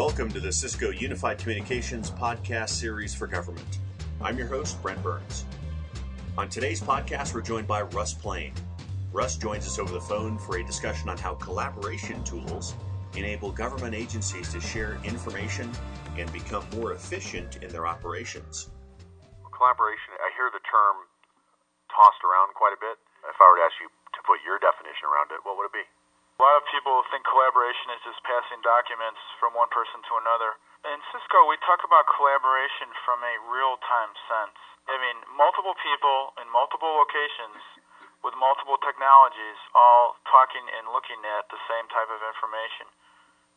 Welcome to the Cisco Unified Communications podcast series for government. I'm your host, Brent Burns. On today's podcast, we're joined by Russ Plain. Russ joins us over the phone for a discussion on how collaboration tools enable government agencies to share information and become more efficient in their operations. Collaboration, I hear the term tossed around quite a bit. If I were to ask you to put your definition around it, what would it be? A lot of people think collaboration is just passing documents from one person to another. In Cisco, we talk about collaboration from a real time sense. I mean, multiple people in multiple locations with multiple technologies all talking and looking at the same type of information.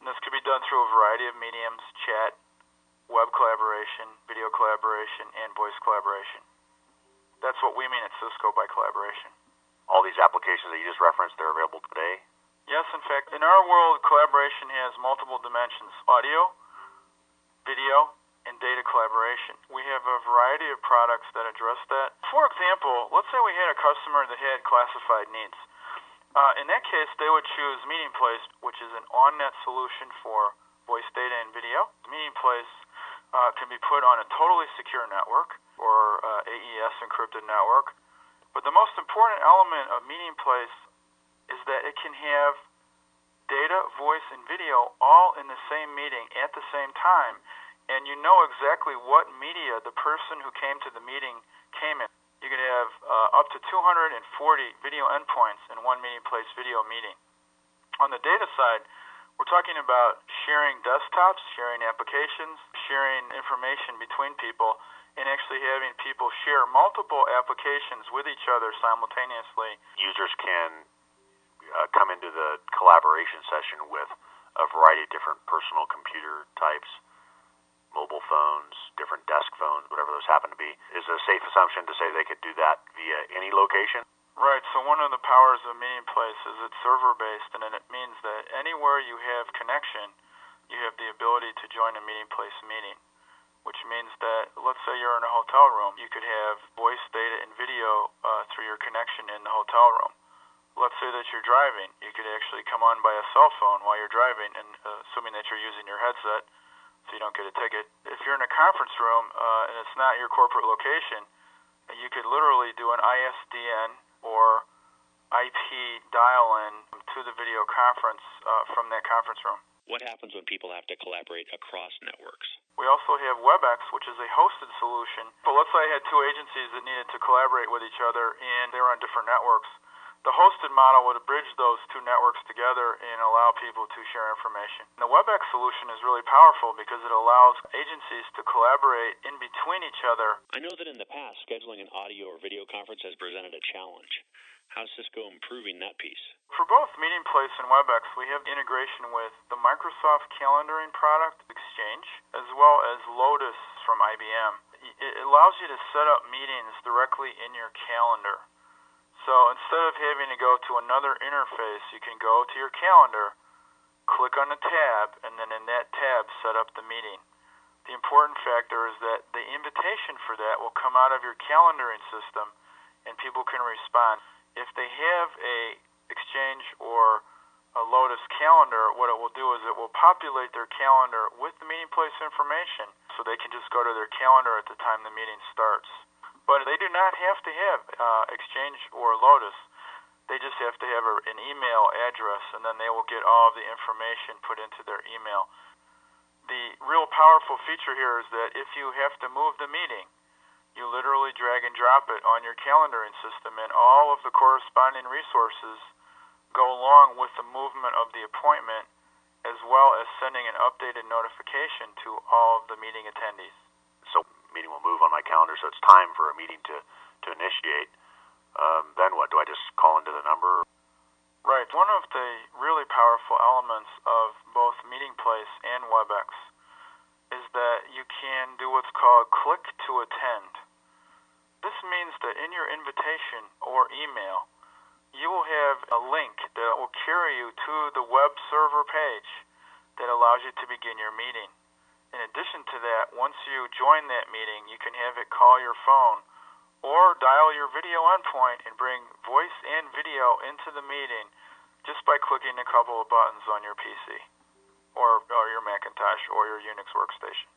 And this could be done through a variety of mediums chat, web collaboration, video collaboration, and voice collaboration. That's what we mean at Cisco by collaboration. All these applications that you just referenced, they're available today? In fact, in our world, collaboration has multiple dimensions audio, video, and data collaboration. We have a variety of products that address that. For example, let's say we had a customer that had classified needs. Uh, in that case, they would choose Meetingplace, which is an on-net solution for voice data and video. Meetingplace uh, can be put on a totally secure network or uh, AES encrypted network. But the most important element of Meetingplace is that it can have data, voice, and video all in the same meeting at the same time, and you know exactly what media the person who came to the meeting came in. You can have uh, up to 240 video endpoints in one meeting place video meeting. On the data side, we're talking about sharing desktops, sharing applications, sharing information between people, and actually having people share multiple applications with each other simultaneously. Users can uh, come into the collaboration session with a variety of different personal computer types, mobile phones, different desk phones, whatever those happen to be. Is a safe assumption to say they could do that via any location? Right. So one of the powers of Meetingplace is it's server based, and it means that anywhere you have connection, you have the ability to join a Meetingplace meeting. Which means that, let's say you're in a hotel room, you could have voice, data, and video uh, through your connection in the hotel room let's say that you're driving, you could actually come on by a cell phone while you're driving, and uh, assuming that you're using your headset, so you don't get a ticket. If you're in a conference room uh, and it's not your corporate location, you could literally do an ISDN or IP dial-in to the video conference uh, from that conference room. What happens when people have to collaborate across networks? We also have WebEx, which is a hosted solution. But let's say I had two agencies that needed to collaborate with each other and they were on different networks the hosted model would bridge those two networks together and allow people to share information. The WebEx solution is really powerful because it allows agencies to collaborate in between each other. I know that in the past, scheduling an audio or video conference has presented a challenge. How's Cisco improving that piece? For both Meetingplace and WebEx, we have integration with the Microsoft calendaring product, Exchange, as well as Lotus from IBM. It allows you to set up meetings directly in your calendar. So instead of having to go to another interface, you can go to your calendar, click on a tab, and then in that tab set up the meeting. The important factor is that the invitation for that will come out of your calendaring system and people can respond. If they have a Exchange or a Lotus calendar, what it will do is it will populate their calendar with the meeting place information so they can just go to their calendar at the time the meeting starts. But they do not have to have uh, Exchange or Lotus. They just have to have a, an email address, and then they will get all of the information put into their email. The real powerful feature here is that if you have to move the meeting, you literally drag and drop it on your calendaring system, and all of the corresponding resources go along with the movement of the appointment, as well as sending an updated notification to all of the meeting attendees meeting will move on calendar, so it's time for a meeting to, to initiate. Um, then what? Do I just call into the number? Right. One of the really powerful elements of both Meetingplace and WebEx is that you can do what's called click to attend. This means that in your invitation or email, you will have a link that will carry you to the web server page that allows you to begin your meeting. In addition to that, once you join that meeting, you can have it call your phone or dial your video endpoint and bring voice and video into the meeting just by clicking a couple of buttons on your PC. or, or your Macintosh or your Unix workstation.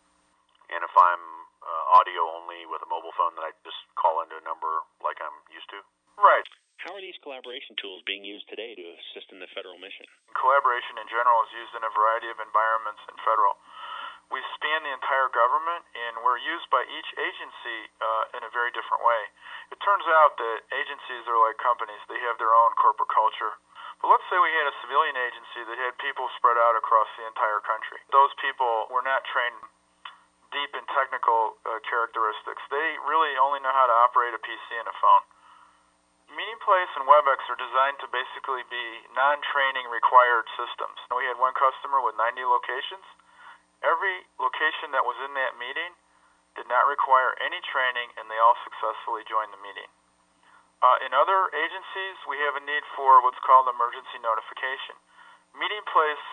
And if I'm uh, audio only with a mobile phone, that I just call into a number like I'm used to? Right. How are these collaboration tools being used today to assist in the federal mission? Collaboration in general is used in a variety of environments in federal. We span the entire government, and we're used by each agency uh, in a very different way. It turns out that agencies are like companies, they have their own corporate culture. But let's say we had a civilian agency that had people spread out across the entire country. Those people were not trained deep in technical uh, characteristics. They really only know how to operate a PC and a phone. Meetingplace and WebEx are designed to basically be non-training required systems. We had one customer with 90 locations. Every location that was in that meeting did not require any training, and they all successfully joined the meeting. Uh, in other agencies, we have a need for what's called emergency notification. Meeting place,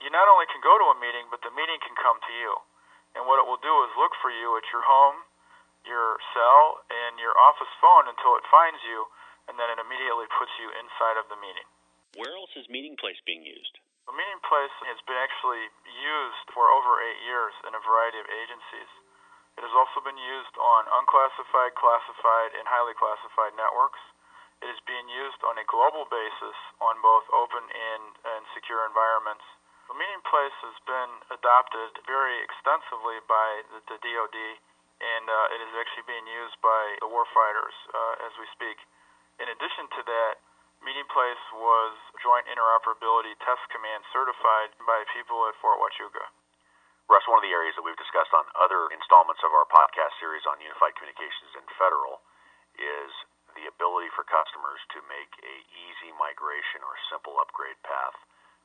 you not only can go to a meeting, but the meeting can come to you. And what it will do is look for you at your home, your cell, and your office phone until it finds you, and then it immediately puts you inside of the meeting. Where else is meeting place being used? The meeting place has been actually used for over eight years in a variety of agencies. It has also been used on unclassified, classified, and highly classified networks. It is being used on a global basis on both open and, and secure environments. The meeting place has been adopted very extensively by the, the DoD, and uh, it is actually being used by the warfighters uh, as we speak. In addition to that, Meetingplace was Joint Interoperability Test Command certified by people at Fort Huachuca. Russ, one of the areas that we've discussed on other installments of our podcast series on unified communications and federal is the ability for customers to make a easy migration or simple upgrade path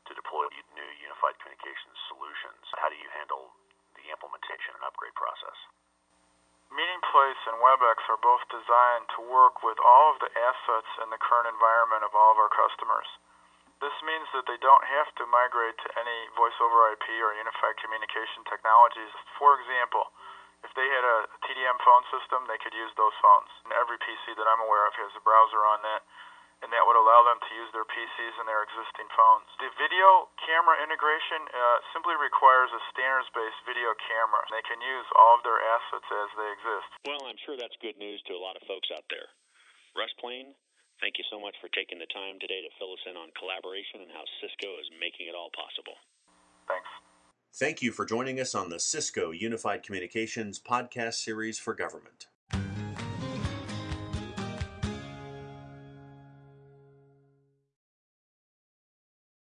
to deploy new unified communications solutions? How do you handle the implementation and upgrade process? Meetingplace and WebEx are both designed to work with all of the assets in the current environment of all of our customers. This means that they don't have to migrate to any voice over IP or unified communication technologies. For example, if they had a TDM phone system, they could use those phones. And every PC that I'm aware of has a browser on that and that would allow them to use their PCs and their existing phones. The video camera integration uh, simply requires a standards-based video camera. They can use all of their assets as they exist. Well, I'm sure that's good news to a lot of folks out there. Russ Plain, thank you so much for taking the time today to fill us in on collaboration and how Cisco is making it all possible. Thanks. Thank you for joining us on the Cisco Unified Communications podcast series for government.